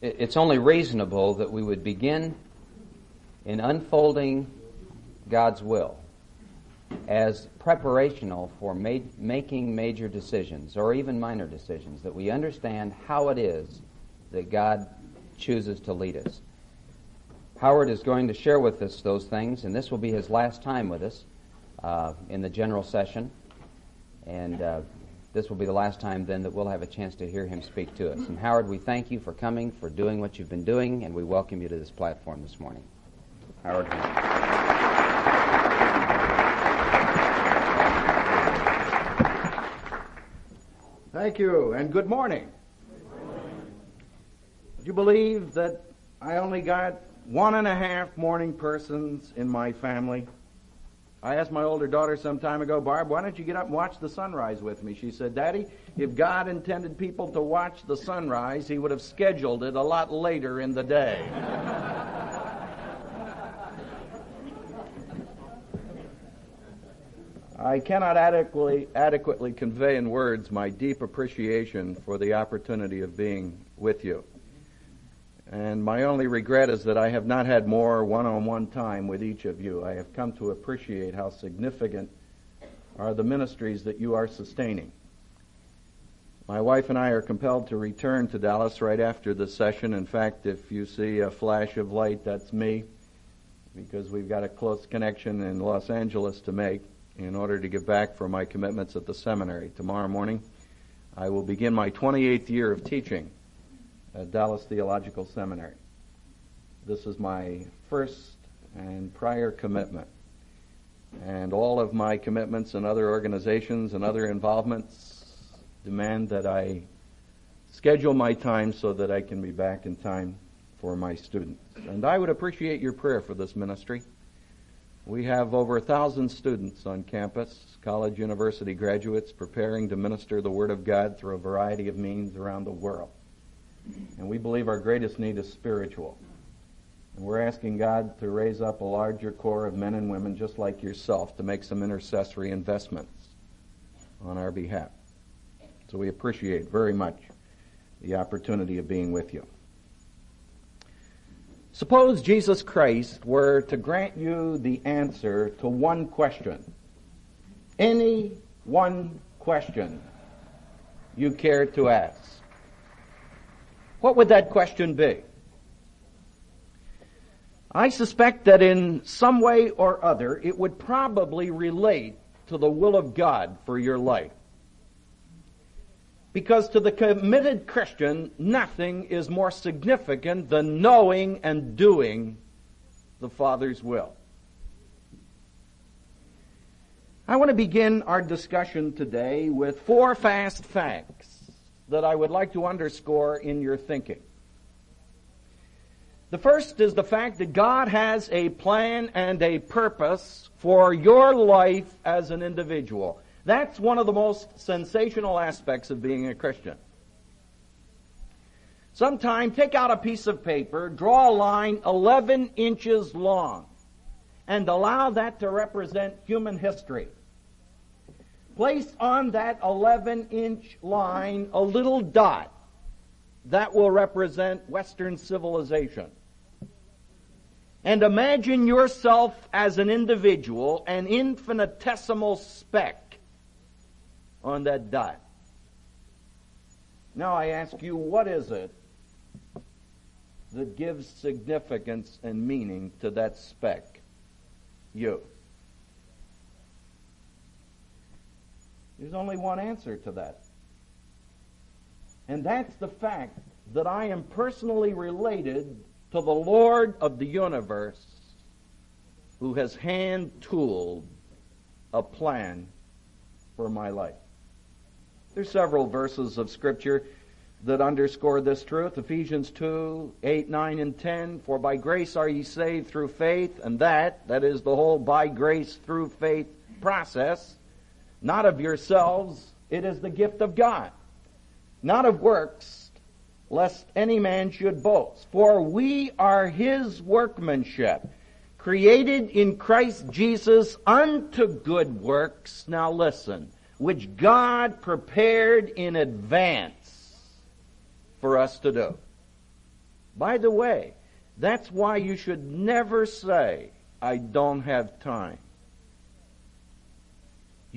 it's only reasonable that we would begin in unfolding God's will as preparational for ma- making major decisions or even minor decisions, that we understand how it is that God chooses to lead us. Howard is going to share with us those things, and this will be his last time with us uh, in the general session. And uh, this will be the last time then that we'll have a chance to hear him speak to us. And Howard, we thank you for coming, for doing what you've been doing, and we welcome you to this platform this morning. Howard. Thank you, and good morning. Do you believe that I only got one and a half morning persons in my family? I asked my older daughter some time ago, Barb, why don't you get up and watch the sunrise with me? She said, Daddy, if God intended people to watch the sunrise, He would have scheduled it a lot later in the day. I cannot adequately, adequately convey in words my deep appreciation for the opportunity of being with you. And my only regret is that I have not had more one-on-one time with each of you. I have come to appreciate how significant are the ministries that you are sustaining. My wife and I are compelled to return to Dallas right after the session. In fact, if you see a flash of light, that's me, because we've got a close connection in Los Angeles to make in order to get back for my commitments at the seminary. Tomorrow morning, I will begin my 28th year of teaching Uh, Dallas Theological Seminary. This is my first and prior commitment. And all of my commitments and other organizations and other involvements demand that I schedule my time so that I can be back in time for my students. And I would appreciate your prayer for this ministry. We have over a thousand students on campus, college, university graduates preparing to minister the Word of God through a variety of means around the world. And we believe our greatest need is spiritual. And we're asking God to raise up a larger corps of men and women just like yourself to make some intercessory investments on our behalf. So we appreciate very much the opportunity of being with you. Suppose Jesus Christ were to grant you the answer to one question. Any one question you care to ask. What would that question be? I suspect that in some way or other it would probably relate to the will of God for your life. Because to the committed Christian, nothing is more significant than knowing and doing the Father's will. I want to begin our discussion today with four fast facts that I would like to underscore in your thinking. The first is the fact that God has a plan and a purpose for your life as an individual. That's one of the most sensational aspects of being a Christian. Sometime take out a piece of paper, draw a line 11 inches long, and allow that to represent human history. Place on that 11 inch line a little dot that will represent Western civilization. And imagine yourself as an individual, an infinitesimal speck on that dot. Now I ask you, what is it that gives significance and meaning to that speck? You. There's only one answer to that. And that's the fact that I am personally related to the Lord of the universe who has hand tooled a plan for my life. There's several verses of scripture that underscore this truth. Ephesians 2, 8, 9, and 10. For by grace are ye saved through faith, and that, that is the whole by grace through faith process, not of yourselves, it is the gift of God. Not of works, lest any man should boast. For we are his workmanship, created in Christ Jesus unto good works. Now listen which God prepared in advance for us to do. By the way, that's why you should never say, I don't have time.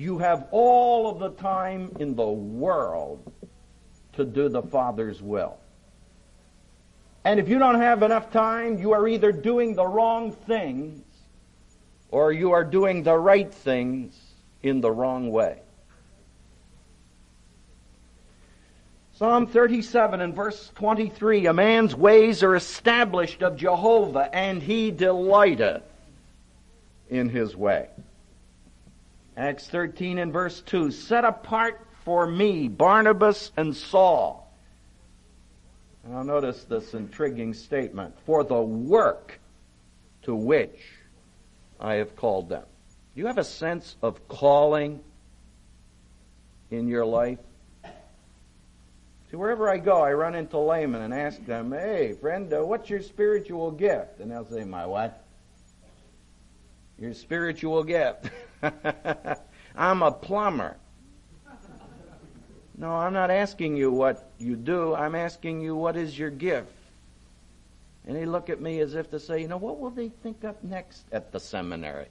You have all of the time in the world to do the Father's will. And if you don't have enough time, you are either doing the wrong things or you are doing the right things in the wrong way. Psalm 37 and verse 23, a man's ways are established of Jehovah, and he delighteth in his way. Acts 13 and verse 2, set apart for me Barnabas and Saul. Now notice this intriguing statement, for the work to which I have called them. Do you have a sense of calling in your life? See, wherever I go, I run into laymen and ask them, hey, friend, uh, what's your spiritual gift? And they'll say, my what? Your spiritual gift. I'm a plumber. No, I'm not asking you what you do. I'm asking you what is your gift. And they look at me as if to say, you know, what will they think up next at the seminary?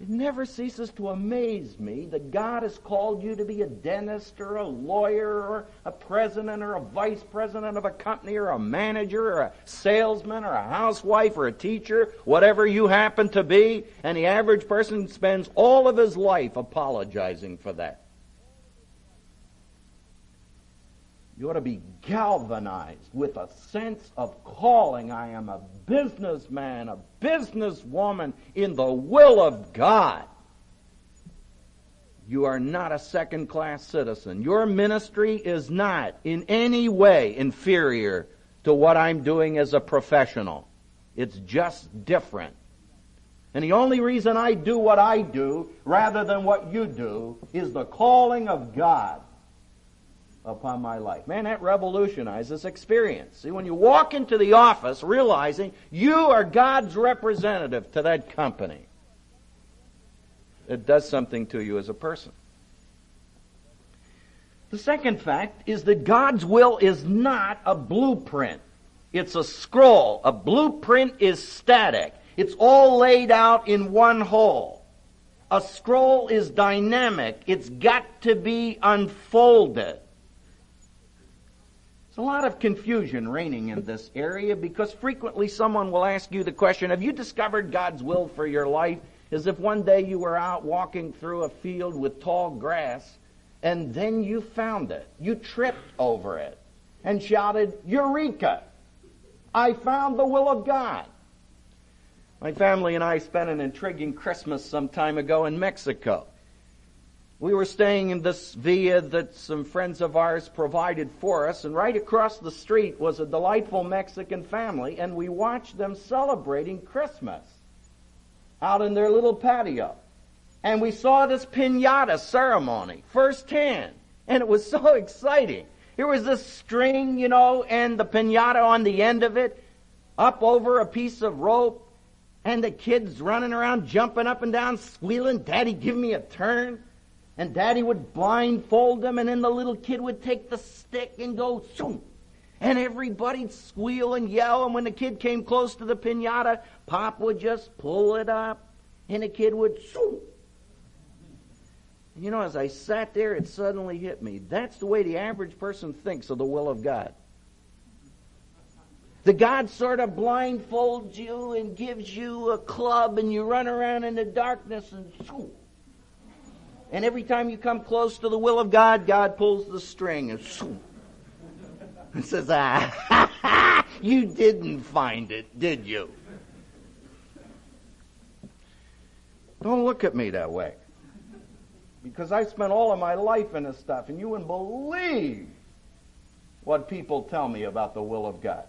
It never ceases to amaze me that God has called you to be a dentist or a lawyer or a president or a vice president of a company or a manager or a salesman or a housewife or a teacher, whatever you happen to be, and the average person spends all of his life apologizing for that. You ought to be galvanized with a sense of calling. I am a businessman, a businesswoman in the will of God. You are not a second class citizen. Your ministry is not in any way inferior to what I'm doing as a professional. It's just different. And the only reason I do what I do rather than what you do is the calling of God upon my life. Man, that revolutionizes experience. See, when you walk into the office realizing you are God's representative to that company, it does something to you as a person. The second fact is that God's will is not a blueprint. It's a scroll. A blueprint is static. It's all laid out in one whole. A scroll is dynamic. It's got to be unfolded a lot of confusion reigning in this area because frequently someone will ask you the question, have you discovered God's will for your life? As if one day you were out walking through a field with tall grass and then you found it. You tripped over it and shouted, Eureka! I found the will of God. My family and I spent an intriguing Christmas some time ago in Mexico. We were staying in this villa that some friends of ours provided for us, and right across the street was a delightful Mexican family, and we watched them celebrating Christmas out in their little patio. And we saw this pinata ceremony firsthand, and it was so exciting. Here was this string, you know, and the pinata on the end of it, up over a piece of rope, and the kids running around, jumping up and down, squealing, Daddy, give me a turn and daddy would blindfold them and then the little kid would take the stick and go zoom. And everybody'd squeal and yell and when the kid came close to the pinata, Pop would just pull it up and the kid would zoom. You know, as I sat there, it suddenly hit me. That's the way the average person thinks of the will of God. The God sort of blindfolds you and gives you a club and you run around in the darkness and zoom. And every time you come close to the will of God, God pulls the string and, and says, ah, you didn't find it, did you? Don't look at me that way. Because I spent all of my life in this stuff, and you wouldn't believe what people tell me about the will of God.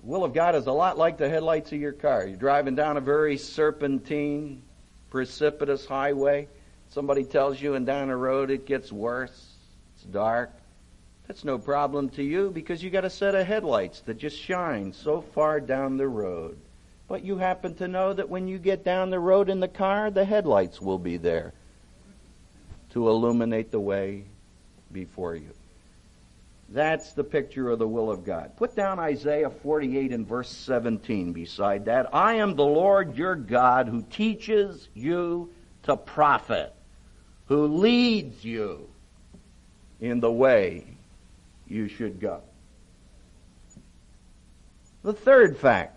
The will of God is a lot like the headlights of your car. You're driving down a very serpentine, precipitous highway. Somebody tells you and down the road it gets worse. It's dark. That's no problem to you because you got a set of headlights that just shine so far down the road. But you happen to know that when you get down the road in the car, the headlights will be there to illuminate the way before you. That's the picture of the will of God. Put down Isaiah 48 and verse 17 beside that. I am the Lord your God who teaches you to profit, who leads you in the way you should go. The third fact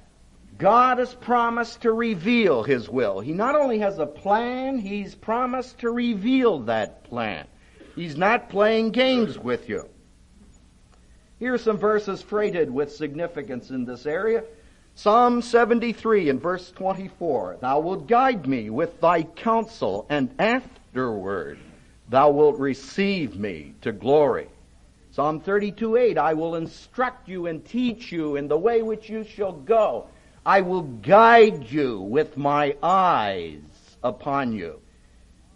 God has promised to reveal His will. He not only has a plan, He's promised to reveal that plan. He's not playing games with you. Here are some verses freighted with significance in this area. Psalm 73 and verse 24. Thou wilt guide me with thy counsel, and afterward thou wilt receive me to glory. Psalm 32 8. I will instruct you and teach you in the way which you shall go. I will guide you with my eyes upon you.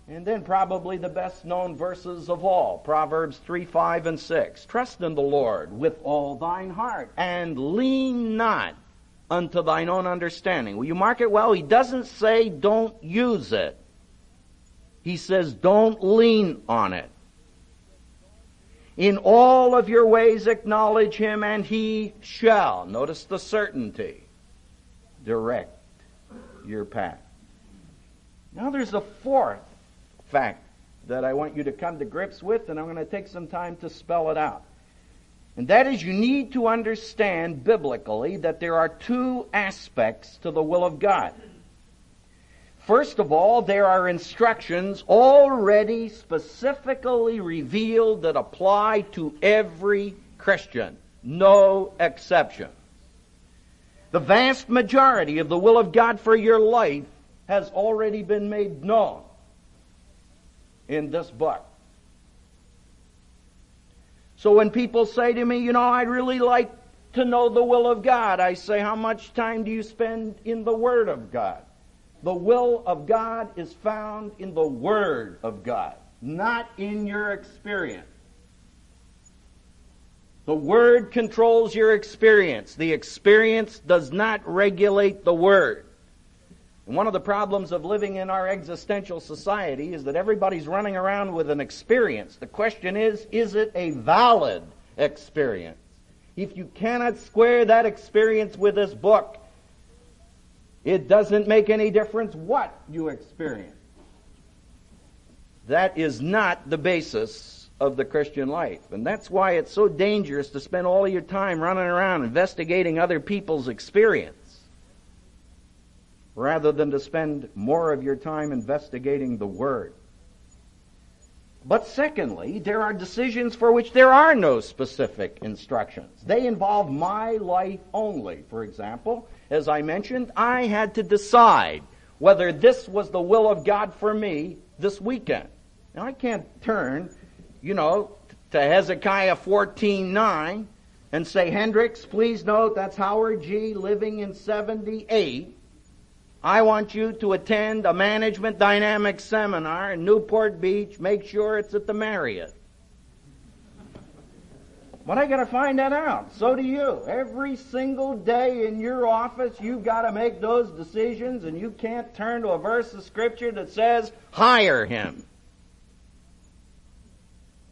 And then probably the best known verses of all, Proverbs 3, 5, and 6. Trust in the Lord with all thine heart, and lean not unto thine own understanding. Will you mark it well? He doesn't say don't use it. He says don't lean on it. In all of your ways acknowledge him, and he shall. Notice the certainty direct your path. Now there's a fourth fact that I want you to come to grips with, and I'm going to take some time to spell it out. And that is, you need to understand biblically that there are two aspects to the will of God. First of all, there are instructions already specifically revealed that apply to every Christian. No exception. The vast majority of the will of God for your life has already been made known in this book. So when people say to me, you know, I'd really like to know the will of God, I say, how much time do you spend in the Word of God? The will of God is found in the Word of God, not in your experience. The Word controls your experience. The experience does not regulate the Word. And one of the problems of living in our existential society is that everybody's running around with an experience. The question is, is it a valid experience? If you cannot square that experience with this book, it doesn't make any difference what you experience. That is not the basis of the Christian life. And that's why it's so dangerous to spend all your time running around investigating other people's experience rather than to spend more of your time investigating the Word. But secondly, there are decisions for which there are no specific instructions. They involve my life only. For example, as I mentioned, I had to decide whether this was the will of God for me this weekend. Now I can't turn you know, to Hezekiah 14:9 and say, Hendricks, please note that's Howard G. living in 78. I want you to attend a management dynamics seminar in Newport Beach. Make sure it's at the Marriott. But I gotta find that out. So do you. Every single day in your office, you've gotta make those decisions and you can't turn to a verse of scripture that says, hire him.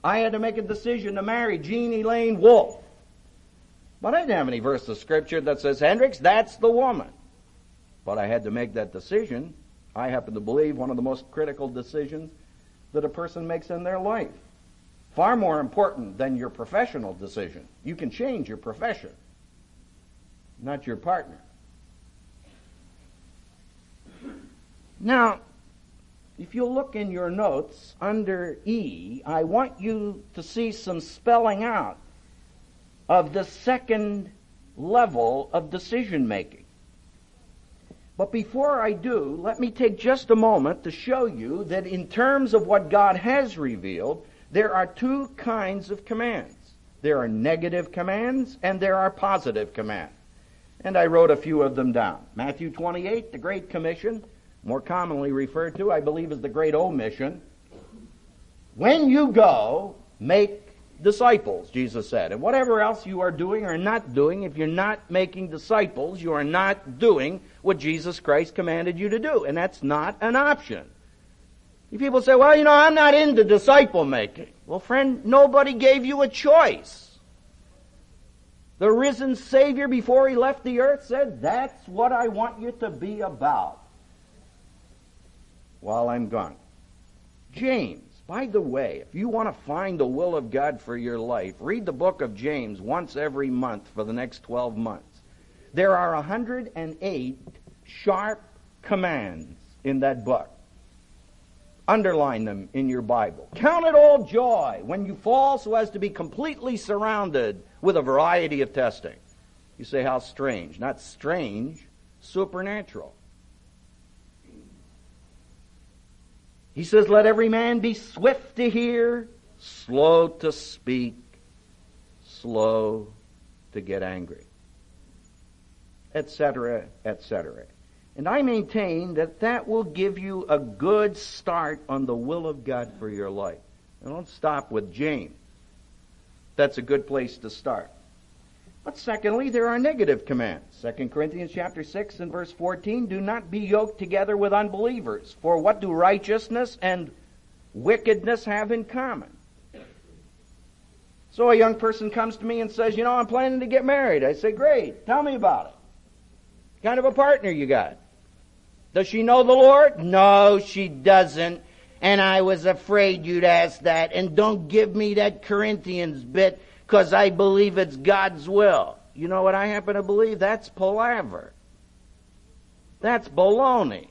I had to make a decision to marry Jean Elaine Wolf. But I didn't have any verse of scripture that says, Hendricks, that's the woman. But I had to make that decision. I happen to believe one of the most critical decisions that a person makes in their life. Far more important than your professional decision. You can change your profession, not your partner. Now, if you look in your notes under E, I want you to see some spelling out of the second level of decision making. But before I do, let me take just a moment to show you that in terms of what God has revealed, there are two kinds of commands. There are negative commands and there are positive commands. And I wrote a few of them down. Matthew 28, the Great Commission, more commonly referred to, I believe, as the Great Omission. When you go, make disciples, Jesus said. And whatever else you are doing or not doing, if you're not making disciples, you are not doing what Jesus Christ commanded you to do. And that's not an option. People say, well, you know, I'm not into disciple making. Well, friend, nobody gave you a choice. The risen Savior, before he left the earth, said, That's what I want you to be about while I'm gone. James, by the way, if you want to find the will of God for your life, read the book of James once every month for the next 12 months. There are 108 sharp commands in that book. Underline them in your Bible. Count it all joy when you fall so as to be completely surrounded with a variety of testing. You say, how strange. Not strange, supernatural. He says, let every man be swift to hear, slow to speak, slow to get angry, etc., etc. And I maintain that that will give you a good start on the will of God for your life. And don't stop with James. That's a good place to start. But secondly, there are negative commands. 2 Corinthians chapter 6 and verse 14, do not be yoked together with unbelievers. For what do righteousness and wickedness have in common? So a young person comes to me and says, you know, I'm planning to get married. I say, great, tell me about it. What kind of a partner you got? Does she know the Lord? No, she doesn't. And I was afraid you'd ask that. And don't give me that Corinthians bit because I believe it's God's will. You know what I happen to believe? That's palaver. That's baloney.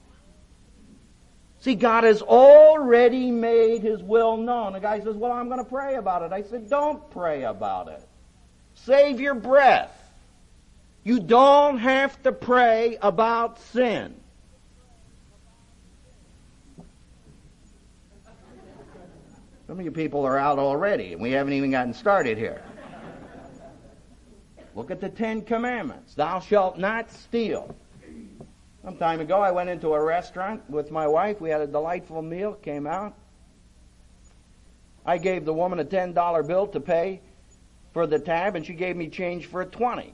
See, God has already made His will known. The guy says, Well, I'm going to pray about it. I said, Don't pray about it. Save your breath. You don't have to pray about sin. Some of you people are out already, and we haven't even gotten started here. Look at the Ten Commandments. Thou shalt not steal. Some time ago, I went into a restaurant with my wife. We had a delightful meal, came out. I gave the woman a $10 bill to pay for the tab, and she gave me change for a 20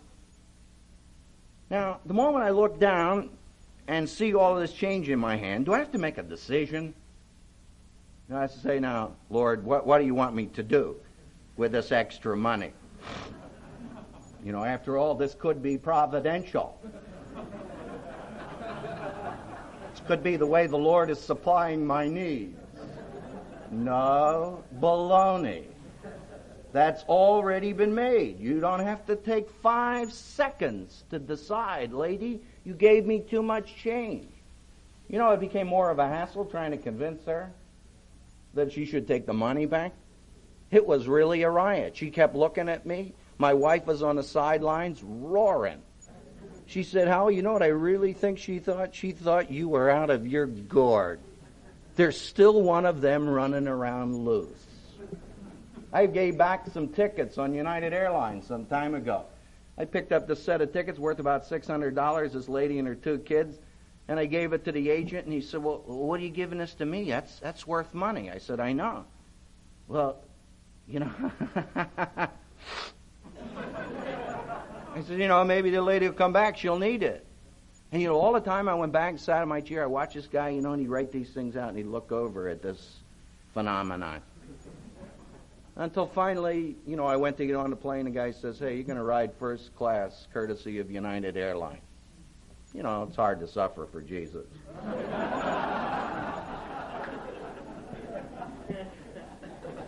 Now, the moment I look down and see all this change in my hand, do I have to make a decision? And I say, now, Lord, what, what do you want me to do with this extra money? You know, after all, this could be providential. This could be the way the Lord is supplying my needs. No, baloney. That's already been made. You don't have to take five seconds to decide, lady, you gave me too much change. You know, it became more of a hassle trying to convince her that she should take the money back. It was really a riot. She kept looking at me. My wife was on the sidelines roaring. She said, Howell, you know what I really think she thought? She thought you were out of your gourd. There's still one of them running around loose. I gave back some tickets on United Airlines some time ago. I picked up this set of tickets worth about $600. This lady and her two kids and I gave it to the agent, and he said, Well, what are you giving this to me? That's, that's worth money. I said, I know. Well, you know. I said, You know, maybe the lady will come back, she'll need it. And, you know, all the time I went back and sat in my chair, I watched this guy, you know, and he'd write these things out, and he'd look over at this phenomenon. Until finally, you know, I went to get on the plane, and the guy says, Hey, you're going to ride first class courtesy of United Airlines. You know, it's hard to suffer for Jesus.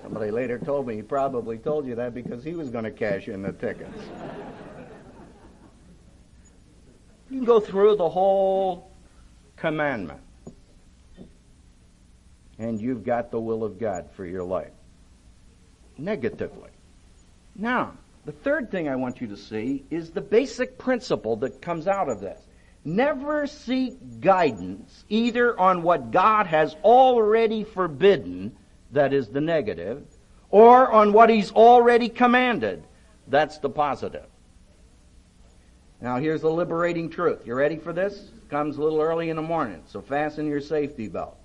Somebody later told me he probably told you that because he was going to cash in the tickets. You can go through the whole commandment, and you've got the will of God for your life. Negatively. Now, the third thing I want you to see is the basic principle that comes out of this. Never seek guidance either on what God has already forbidden, that is the negative, or on what He's already commanded, that's the positive. Now here's the liberating truth. You ready for this? Comes a little early in the morning, so fasten your safety belts.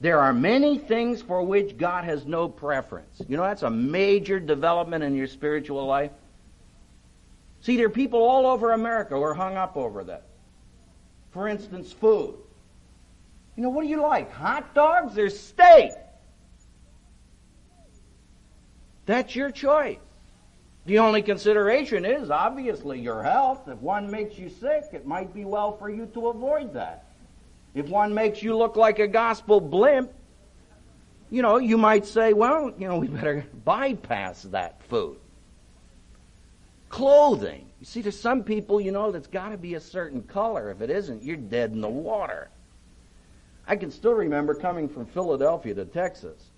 There are many things for which God has no preference. You know, that's a major development in your spiritual life. See, there are people all over America who are hung up over that. For instance, food. You know, what do you like? Hot dogs or steak? That's your choice. The only consideration is obviously your health. If one makes you sick, it might be well for you to avoid that. If one makes you look like a gospel blimp, you know, you might say, well, you know, we better bypass that food. Clothing. You see, to some people, you know, that's got to be a certain color. If it isn't, you're dead in the water. I can still remember coming from Philadelphia to Texas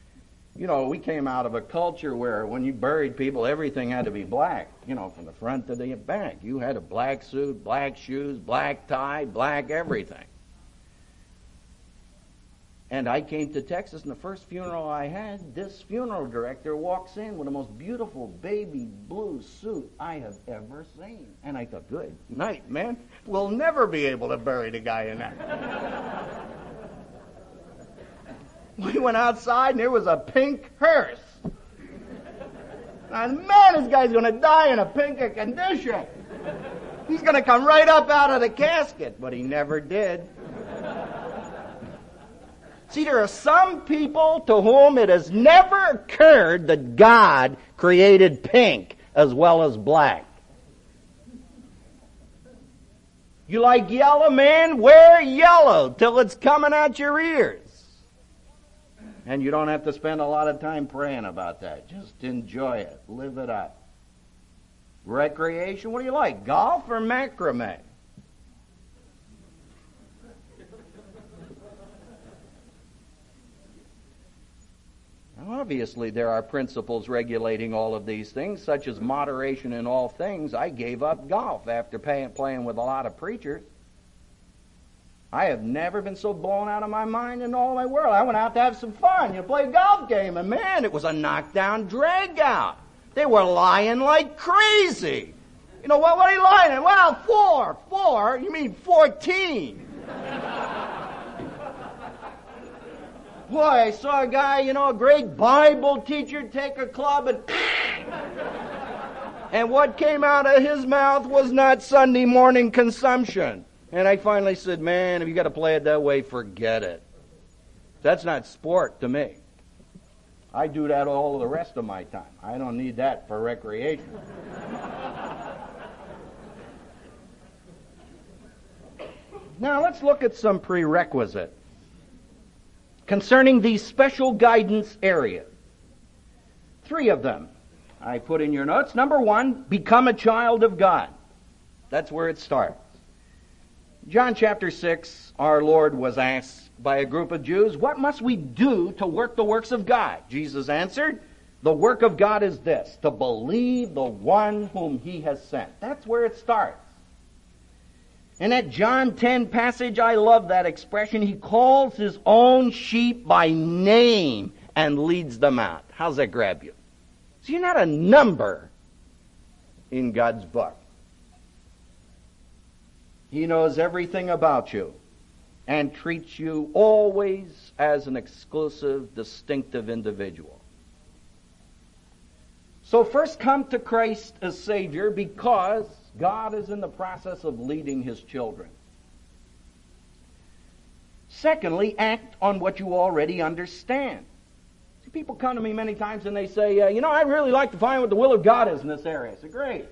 you know, we came out of a culture where when you buried people, everything had to be black, you know, from the front to the back. You had a black suit, black shoes, black tie, black everything. And I came to Texas, and the first funeral I had, this funeral director walks in with the most beautiful baby blue suit I have ever seen. And I thought, good night, man. We'll never be able to bury the guy in that. We went outside and there was a pink hearse. Now, man, this guy's going to die in a pink condition. He's going to come right up out of the casket, but he never did. See, there are some people to whom it has never occurred that God created pink as well as black. You like yellow, man? Wear yellow till it's coming out your ears. And you don't have to spend a lot of time praying about that. Just enjoy it. Live it up. Recreation, what do you like? Golf or macrame? Obviously, there are principles regulating all of these things, such as moderation in all things. I gave up golf after pay, playing with a lot of preachers. I have never been so blown out of my mind in all my world. I went out to have some fun. You know, play a golf game, and man, it was a knockdown drag out. They were lying like crazy. You know, what, what are you lying? Well, four. Four? You mean 14. Boy, I saw a guy, you know, a great Bible teacher take a club and. and what came out of his mouth was not Sunday morning consumption. And I finally said, man, if you got to play it that way, forget it. That's not sport to me. I do that all the rest of my time. I don't need that for recreation. now let's look at some prerequisites concerning these special guidance areas. Three of them I put in your notes. Number one, become a child of God. That's where it starts. John chapter 6, our Lord was asked by a group of Jews, What must we do to work the works of God? Jesus answered, The work of God is this, to believe the one whom he has sent. That's where it starts. In that John 10 passage, I love that expression. He calls his own sheep by name and leads them out. How's that grab you? So you're not a number in God's book. He knows everything about you and treats you always as an exclusive, distinctive individual. So first come to Christ as Savior because God is in the process of leading His children. Secondly, act on what you already understand. See, people come to me many times and they say, uh, you know, I'd really like to find what the will of God is in this area. I say, great.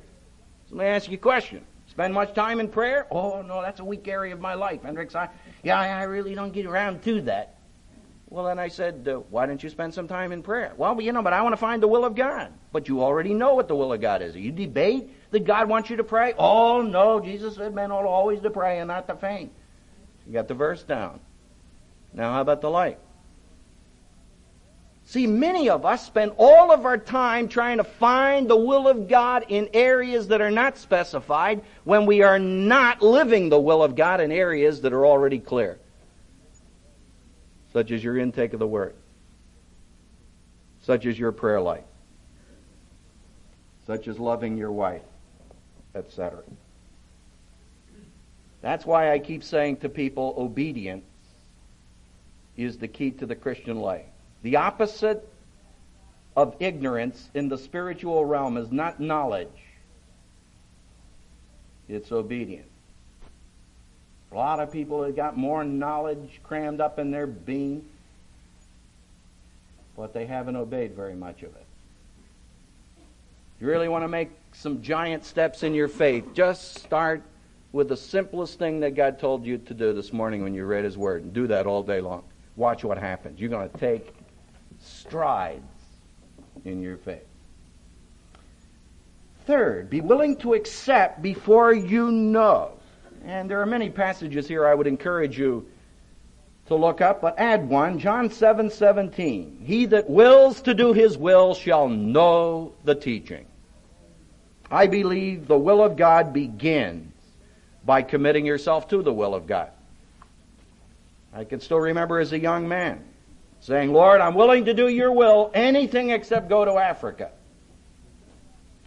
So let me ask you a question. Spend much time in prayer? Oh, no, that's a weak area of my life. Hendricks, I, yeah, I really don't get around to that. Well, then I said, uh, why don't you spend some time in prayer? Well, you know, but I want to find the will of God. But you already know what the will of God is. You debate that God wants you to pray? Oh, no, Jesus said men ought always to pray and not to faint. You got the verse down. Now, how about the light? See, many of us spend all of our time trying to find the will of God in areas that are not specified when we are not living the will of God in areas that are already clear, such as your intake of the Word, such as your prayer life, such as loving your wife, etc. That's why I keep saying to people obedience is the key to the Christian life. The opposite of ignorance in the spiritual realm is not knowledge, it's obedience. A lot of people have got more knowledge crammed up in their being, but they haven't obeyed very much of it. You really want to make some giant steps in your faith, just start with the simplest thing that God told you to do this morning when you read His Word, and do that all day long. Watch what happens. You're going to take strides in your faith. Third, be willing to accept before you know. And there are many passages here I would encourage you to look up, but add one, John 7, 17. He that wills to do his will shall know the teaching. I believe the will of God begins by committing yourself to the will of God. I can still remember as a young man saying, Lord, I'm willing to do your will, anything except go to Africa.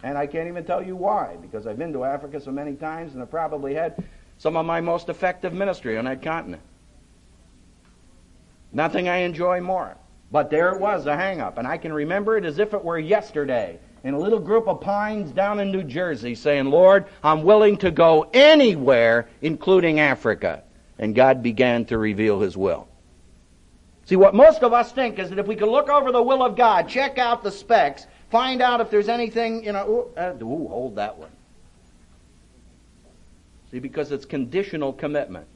And I can't even tell you why, because I've been to Africa so many times and I've probably had some of my most effective ministry on that continent. Nothing I enjoy more. But there it was, a hang up. And I can remember it as if it were yesterday in a little group of pines down in New Jersey saying, Lord, I'm willing to go anywhere, including Africa. And God began to reveal His will. See, what most of us think is that if we could look over the will of God, check out the specs, find out if there's anything, you know, ooh, uh, ooh hold that one. See, because it's conditional commitment.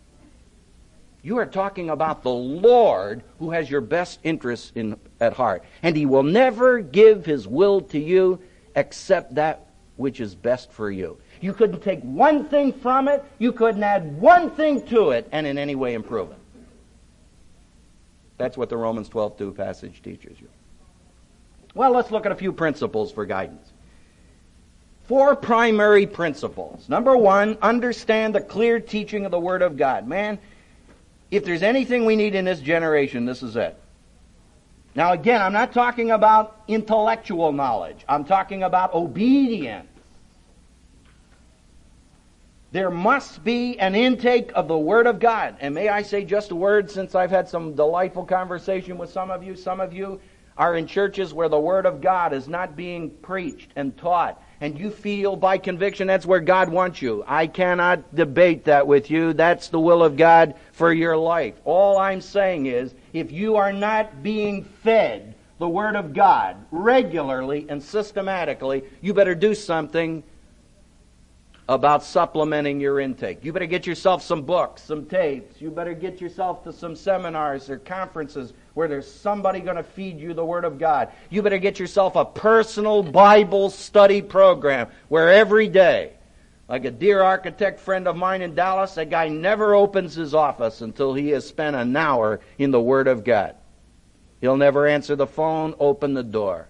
You are talking about the Lord who has your best interests in, at heart. And He will never give His will to you except that which is best for you. You couldn't take one thing from it, you couldn't add one thing to it, and in any way improve it. That's what the Romans 12:2 passage teaches you. Well, let's look at a few principles for guidance. Four primary principles. Number one, understand the clear teaching of the Word of God. Man, if there's anything we need in this generation, this is it. Now, again, I'm not talking about intellectual knowledge. I'm talking about obedience. There must be an intake of the Word of God. And may I say just a word since I've had some delightful conversation with some of you. Some of you are in churches where the Word of God is not being preached and taught and you feel by conviction that's where God wants you. I cannot debate that with you. That's the will of God for your life. All I'm saying is, if you are not being fed the Word of God regularly and systematically, you better do something about supplementing your intake. You better get yourself some books, some tapes. You better get yourself to some seminars or conferences where there's somebody going to feed you the Word of God. You better get yourself a personal Bible study program where every day, like a dear architect friend of mine in Dallas, that guy never opens his office until he has spent an hour in the Word of God. He'll never answer the phone, open the door.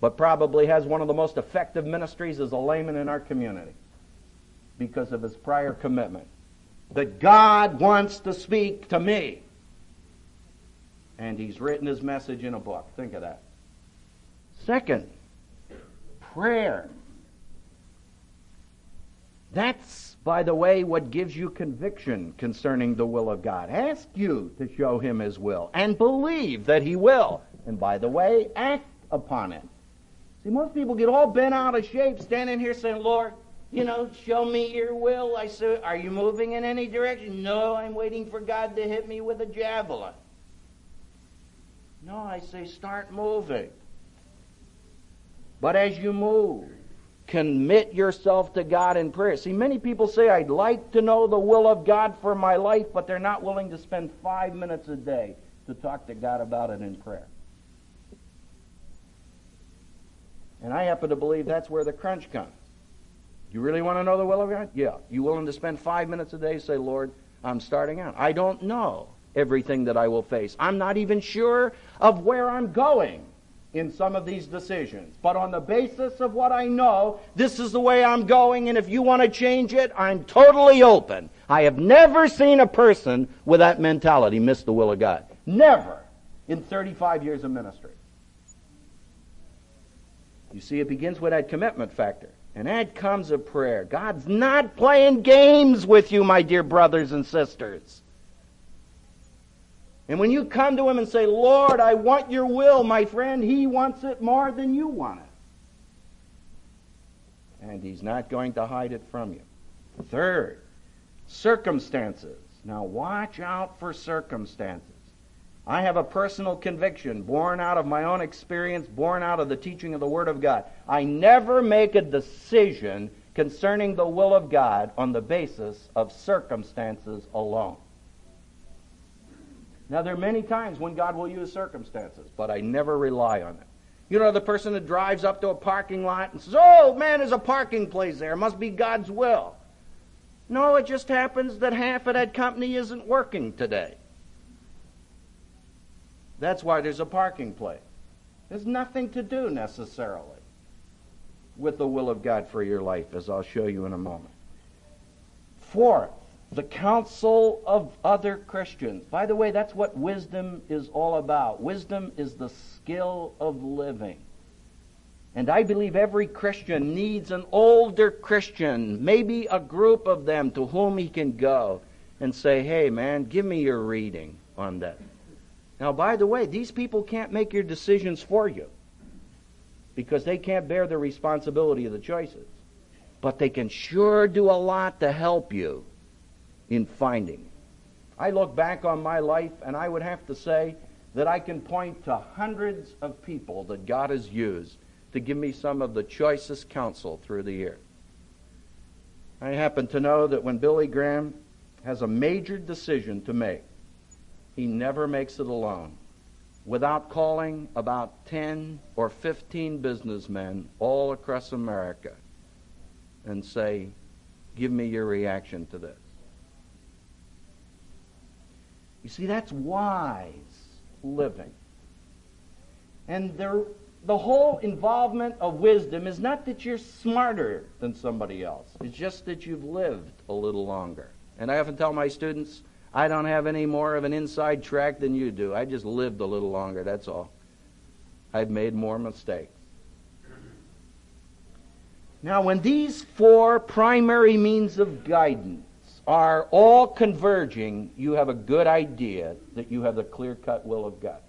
But probably has one of the most effective ministries as a layman in our community because of his prior commitment. That God wants to speak to me. And he's written his message in a book. Think of that. Second, prayer. That's, by the way, what gives you conviction concerning the will of God. Ask you to show him his will and believe that he will. And by the way, act upon it. See, most people get all bent out of shape standing here saying, Lord, you know, show me your will. I said, Are you moving in any direction? No, I'm waiting for God to hit me with a javelin. No, I say, start moving. But as you move, commit yourself to God in prayer. See, many people say, I'd like to know the will of God for my life, but they're not willing to spend five minutes a day to talk to God about it in prayer. And I happen to believe that's where the crunch comes. You really want to know the will of God? Yeah. You willing to spend five minutes a day say, Lord, I'm starting out. I don't know everything that I will face. I'm not even sure of where I'm going in some of these decisions. But on the basis of what I know, this is the way I'm going, and if you want to change it, I'm totally open. I have never seen a person with that mentality miss the will of God. Never in 35 years of ministry. You see, it begins with that commitment factor. And that comes a prayer. God's not playing games with you, my dear brothers and sisters. And when you come to Him and say, Lord, I want your will, my friend, He wants it more than you want it. And He's not going to hide it from you. Third, Circumstances. Now watch out for circumstances. I have a personal conviction born out of my own experience, born out of the teaching of the Word of God. I never make a decision concerning the will of God on the basis of circumstances alone. Now, there are many times when God will use circumstances, but I never rely on it. You know, the person that drives up to a parking lot and says, Oh, man, there's a parking place there. It must be God's will. No, it just happens that half of that company isn't working today. That's why there's a parking place. There's nothing to do necessarily with the will of God for your life, as I'll show you in a moment. Fourth, the counsel of other Christians. By the way, that's what wisdom is all about. Wisdom is the skill of living. And I believe every Christian needs an older Christian, maybe a group of them to whom he can go and say, hey, man, give me your reading on that. Now, by the way, these people can't make your decisions for you because they can't bear the responsibility of the choices. But they can sure do a lot to help you in finding. I look back on my life and I would have to say that I can point to hundreds of people that God has used to give me some of the choicest counsel through the year. I happen to know that when Billy Graham has a major decision to make, he never makes it alone without calling about 10 or 15 businessmen all across America and say, Give me your reaction to this. You see, that's wise living. And there, the whole involvement of wisdom is not that you're smarter than somebody else, it's just that you've lived a little longer. And I often tell my students, I don't have any more of an inside track than you do. I just lived a little longer, that's all. I've made more mistakes. Now, when these four primary means of guidance are all converging, you have a good idea that you have the clear cut will of God.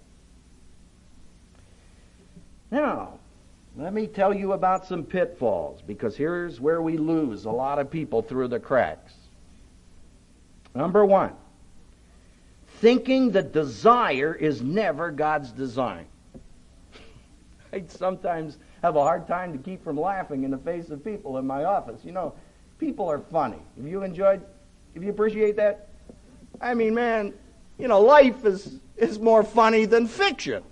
Now, let me tell you about some pitfalls because here's where we lose a lot of people through the cracks. Number one, thinking that desire is never God's design. I sometimes have a hard time to keep from laughing in the face of people in my office. You know, people are funny. Have you enjoyed if you appreciate that? I mean, man, you know, life is, is more funny than fiction.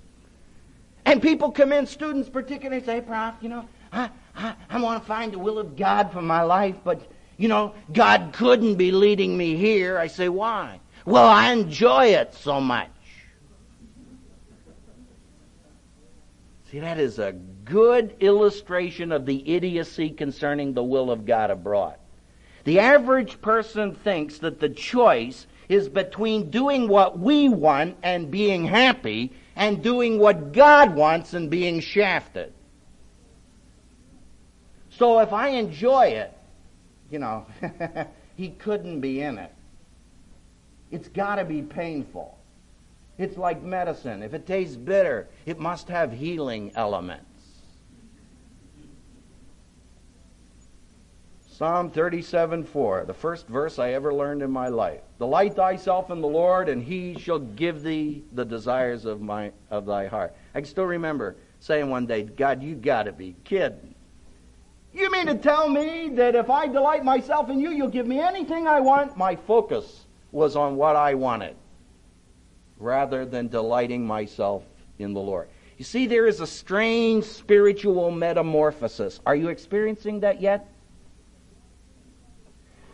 And people come in, students particularly, say, Prof, you know, I, I, I want to find the will of God for my life, but, you know, God couldn't be leading me here. I say, why? Well, I enjoy it so much. See, that is a good illustration of the idiocy concerning the will of God abroad. The average person thinks that the choice is between doing what we want and being happy and doing what God wants and being shafted. So if I enjoy it, you know, he couldn't be in it. It's got to be painful. It's like medicine. If it tastes bitter, it must have healing elements. Psalm 37 4, the first verse I ever learned in my life. Delight thyself in the Lord, and he shall give thee the desires of, my, of thy heart. I can still remember saying one day, God, you got to be kidding. You mean to tell me that if I delight myself in you, you'll give me anything I want? My focus was on what I wanted rather than delighting myself in the Lord. You see, there is a strange spiritual metamorphosis. Are you experiencing that yet?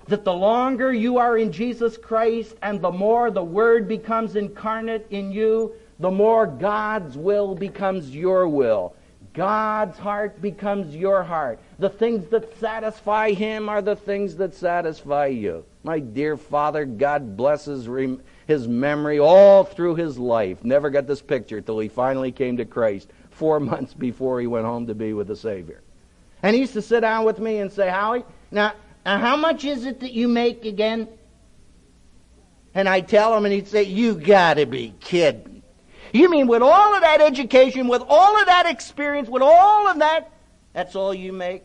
that the longer you are in Jesus Christ and the more the Word becomes incarnate in you, the more God's will becomes your will. God's heart becomes your heart. The things that satisfy Him are the things that satisfy you. My dear Father, God blesses his memory all through his life. Never got this picture till he finally came to Christ four months before he went home to be with the Savior. And he used to sit down with me and say, Howie, now now, how much is it that you make again? And I tell him, and he'd say, You gotta be kidding. You mean with all of that education, with all of that experience, with all of that, that's all you make?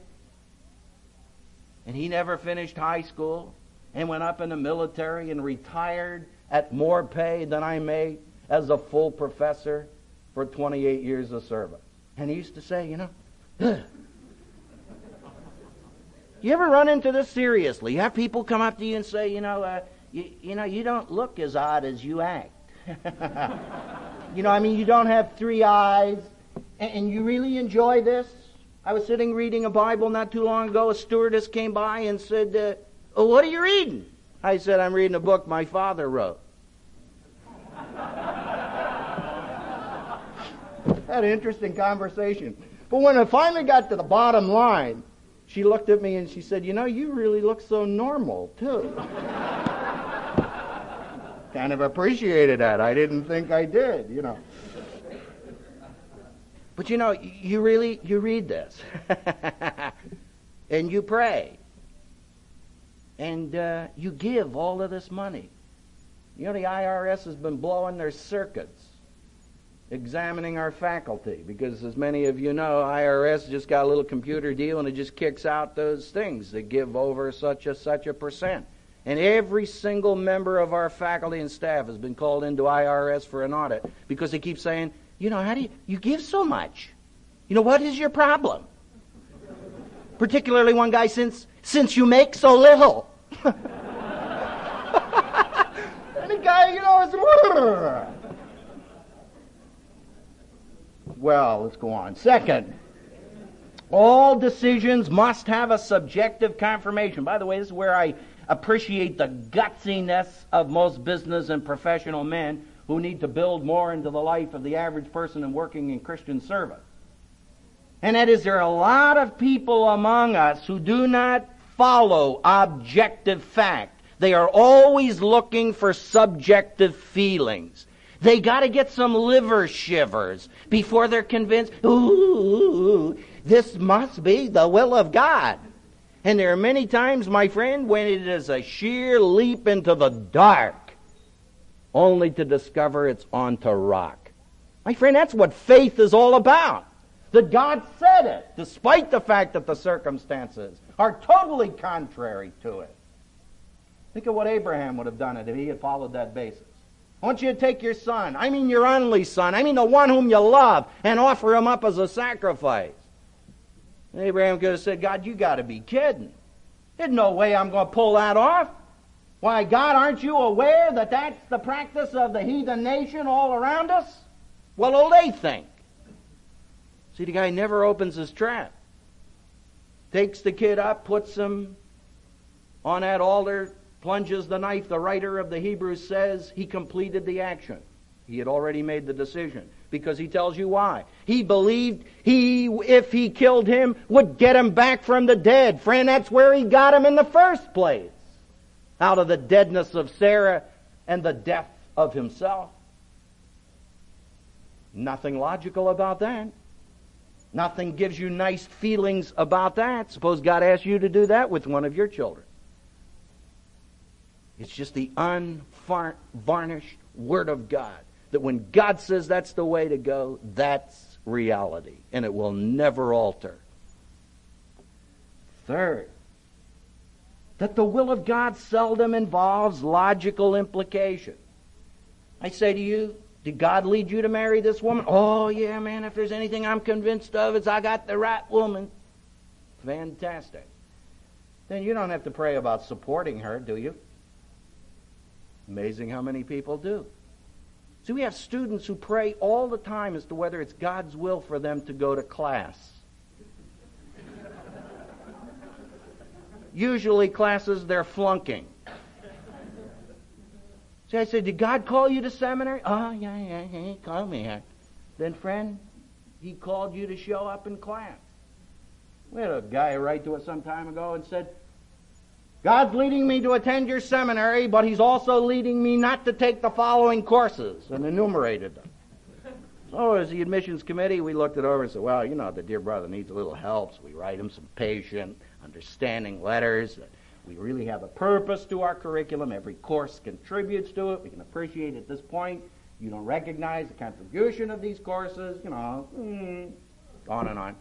And he never finished high school. and went up in the military and retired at more pay than I made as a full professor for 28 years of service. And he used to say, you know, you ever run into this seriously? You have people come up to you and say, you know, uh, you, you know, you don't look as odd as you act. you know, I mean, you don't have three eyes, and, and you really enjoy this. I was sitting reading a Bible not too long ago. A stewardess came by and said, uh, oh, "What are you reading?" I said, "I'm reading a book my father wrote." Had an interesting conversation. But when I finally got to the bottom line, she looked at me and she said, You know, you really look so normal, too. kind of appreciated that. I didn't think I did, you know. But you know, you really you read this, and you pray, and uh, you give all of this money. You know, the IRS has been blowing their circuits examining our faculty because as many of you know IRS just got a little computer deal and it just kicks out those things that give over such a such a percent. And every single member of our faculty and staff has been called into IRS for an audit because they keep saying you know how do you you give so much. You know what is your problem? Particularly one guy since since you make so little. The guy you know is well, let's go on. Second, all decisions must have a subjective confirmation. By the way, this is where I appreciate the gutsiness of most business and professional men who need to build more into the life of the average person and working in Christian service. And that is, there are a lot of people among us who do not follow objective fact. They are always looking for subjective feelings. They got to get some liver shivers before they're convinced, ooh, this must be the will of God. And there are many times, my friend, when it is a sheer leap into the dark, only to discover it's onto rock. My friend, that's what faith is all about. That God said it, despite the fact that the circumstances are totally contrary to it. Think of what Abraham would have done if he had followed that basis. I want you to take your son, I mean your only son, I mean the one whom you love, and offer him up as a sacrifice. And Abraham could have said, God, you got to be kidding. There's no way I'm going to pull that off. Why, God, aren't you aware that that's the practice of the heathen nation all around us? What will they think? See, the guy never opens his trap. Takes the kid up, puts him on that altar, plunges the knife, the writer of the Hebrews says he completed the action. He had already made the decision because he tells you why. He believed he, if he killed him, would get him back from the dead. Friend, that's where he got him in the first place. Out of the deadness of Sarah and the death of himself. Nothing logical about that. Nothing gives you nice feelings about that. Suppose God asked you to do that with one of your children. It's just the unvarnished Word of God. That when God says that's the way to go, that's reality. And it will never alter. Third, that the will of God seldom involves logical implication. I say to you, did God lead you to marry this woman? Oh, yeah, man, if there's anything I'm convinced of, it's I got the right woman. Fantastic. Then you don't have to pray about supporting her, do you? Amazing how many people do. See, we have students who pray all the time as to whether it's God's will for them to go to class. Usually, classes they're flunking. See, I said, Did God call you to seminary? Oh, yeah, yeah, he called me. Then, friend, he called you to show up in class. We had a guy write to us some time ago and said, God's leading me to attend your seminary, but He's also leading me not to take the following courses, and enumerated them. So, as the admissions committee, we looked it over and said, well, you know, the dear brother needs a little help, so we write him some patient, understanding letters. That we really have a purpose to our curriculum. Every course contributes to it. We can appreciate at this point. You don't recognize the contribution of these courses, you know, mm, on and on.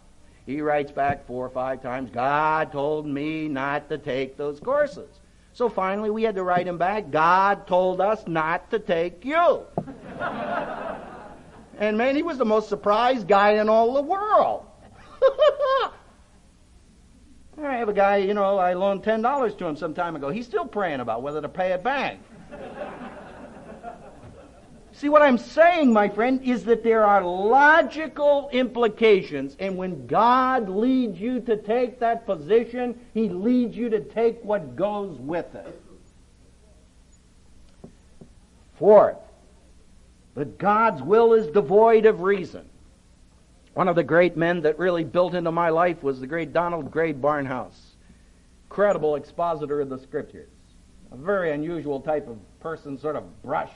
He writes back four or five times, God told me not to take those courses. So finally, we had to write him back. God told us not to take you. and man, he was the most surprised guy in all the world. I have a guy, you know, I loaned ten dollars to him some time ago. He's still praying about whether to pay it back. See, what I'm saying, my friend, is that there are logical implications, and when God leads you to take that position, He leads you to take what goes with it. Fourth, that God's will is devoid of reason. One of the great men that really built into my life was the great Donald Grey Barnhouse, credible expositor of the scriptures. A very unusual type of person, sort of brush,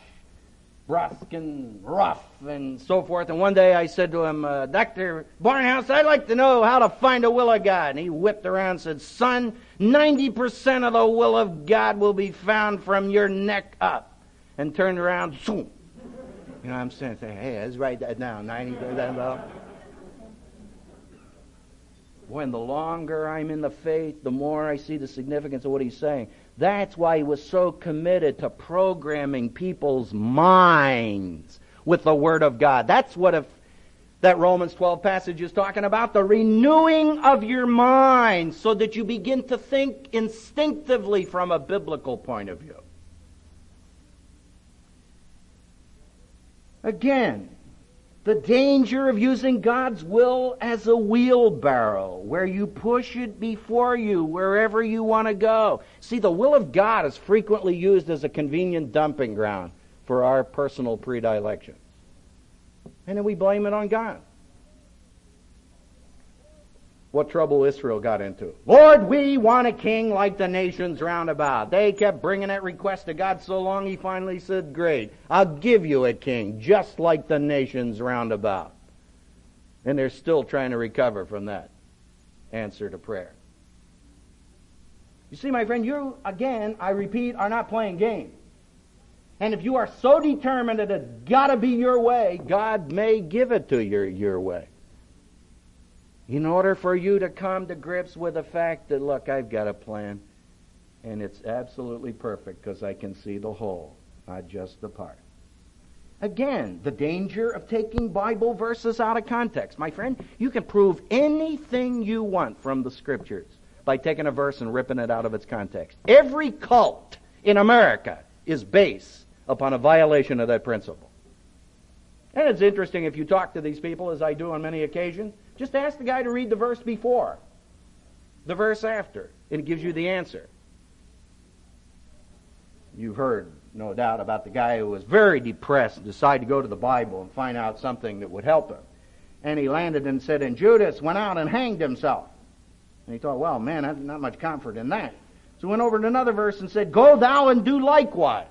brusque and rough and so forth. And one day I said to him, uh, Dr. Barnhouse, I'd like to know how to find the will of God. And he whipped around and said, Son, 90% of the will of God will be found from your neck up. And turned around, zoom. You know, what I'm saying, hey, let's write that down. 90%. Boy, and the longer I'm in the faith, the more I see the significance of what he's saying. That's why he was so committed to programming people's minds with the Word of God. That's what if that Romans 12 passage is talking about the renewing of your mind so that you begin to think instinctively from a biblical point of view. Again, the danger of using God's will as a wheelbarrow, where you push it before you wherever you want to go. See, the will of God is frequently used as a convenient dumping ground for our personal predilections. And then we blame it on God what trouble Israel got into. Lord, we want a king like the nations round about. They kept bringing that request to God so long, he finally said, Great, I'll give you a king just like the nations round about. And they're still trying to recover from that answer to prayer. You see, my friend, you, again, I repeat, are not playing games. And if you are so determined that it's got to be your way, God may give it to you your way in order for you to come to grips with the fact that, look, I've got a plan, and it's absolutely perfect because I can see the whole, not just the part. Again, the danger of taking Bible verses out of context. My friend, you can prove anything you want from the Scriptures by taking a verse and ripping it out of its context. Every cult in America is based upon a violation of that principle. And it's interesting if you talk to these people, as I do on many occasions, just ask the guy to read the verse before, the verse after, and it gives you the answer. You've heard, no doubt, about the guy who was very depressed and decided to go to the Bible and find out something that would help him. And he landed and said, And Judas went out and hanged himself. And he thought, well, man, that's not much comfort in that. So went over to another verse and said, Go thou and do likewise.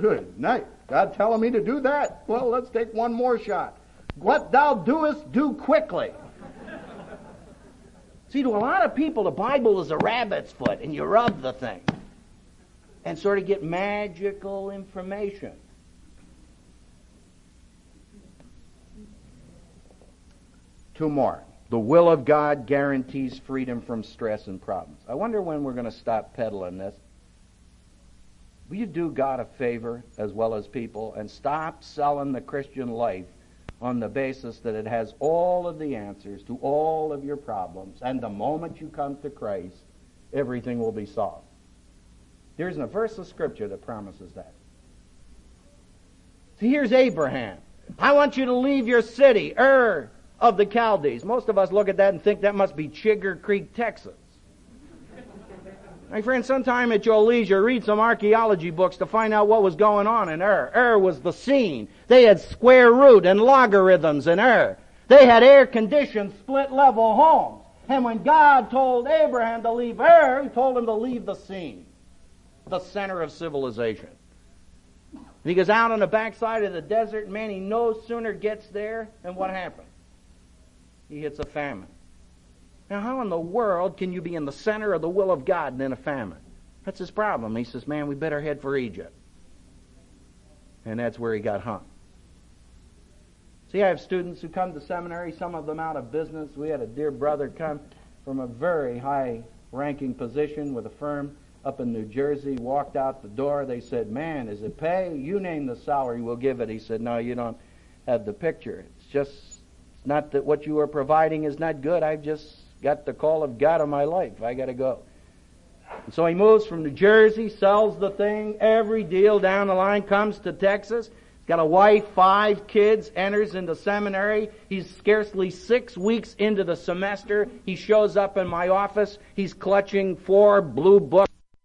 Good night. God telling me to do that? Well, let's take one more shot. What thou doest, do quickly. See, to a lot of people, the Bible is a rabbit's foot, and you rub the thing and sort of get magical information. Two more. The will of God guarantees freedom from stress and problems. I wonder when we're going to stop peddling this. Will you do God a favor as well as people and stop selling the Christian life on the basis that it has all of the answers to all of your problems, and the moment you come to Christ, everything will be solved. There isn't a verse of Scripture that promises that. So here's Abraham. I want you to leave your city, Ur of the Chaldees. Most of us look at that and think that must be Chigger Creek, Texas. My friend, sometime at your leisure, read some archaeology books to find out what was going on in Ur. Ur was the scene. They had square root and logarithms in Ur. They had air-conditioned, split-level homes. And when God told Abraham to leave Ur, he told him to leave the scene, the center of civilization. And he goes out on the backside of the desert, man, he no sooner gets there than what happens? He hits a famine. Now, how in the world can you be in the center of the will of God and in a famine? That's his problem. He says, man, we better head for Egypt. And that's where he got hung. See, I have students who come to seminary, some of them out of business. We had a dear brother come from a very high ranking position with a firm up in New Jersey, walked out the door. They said, Man, is it pay? You name the salary, we'll give it. He said, No, you don't have the picture. It's just it's not that what you are providing is not good. I've just got the call of God on my life. I got to go. And so he moves from New Jersey, sells the thing. Every deal down the line comes to Texas. He's got a wife, five kids, enters into seminary. He's scarcely six weeks into the semester. He shows up in my office. He's clutching four blue books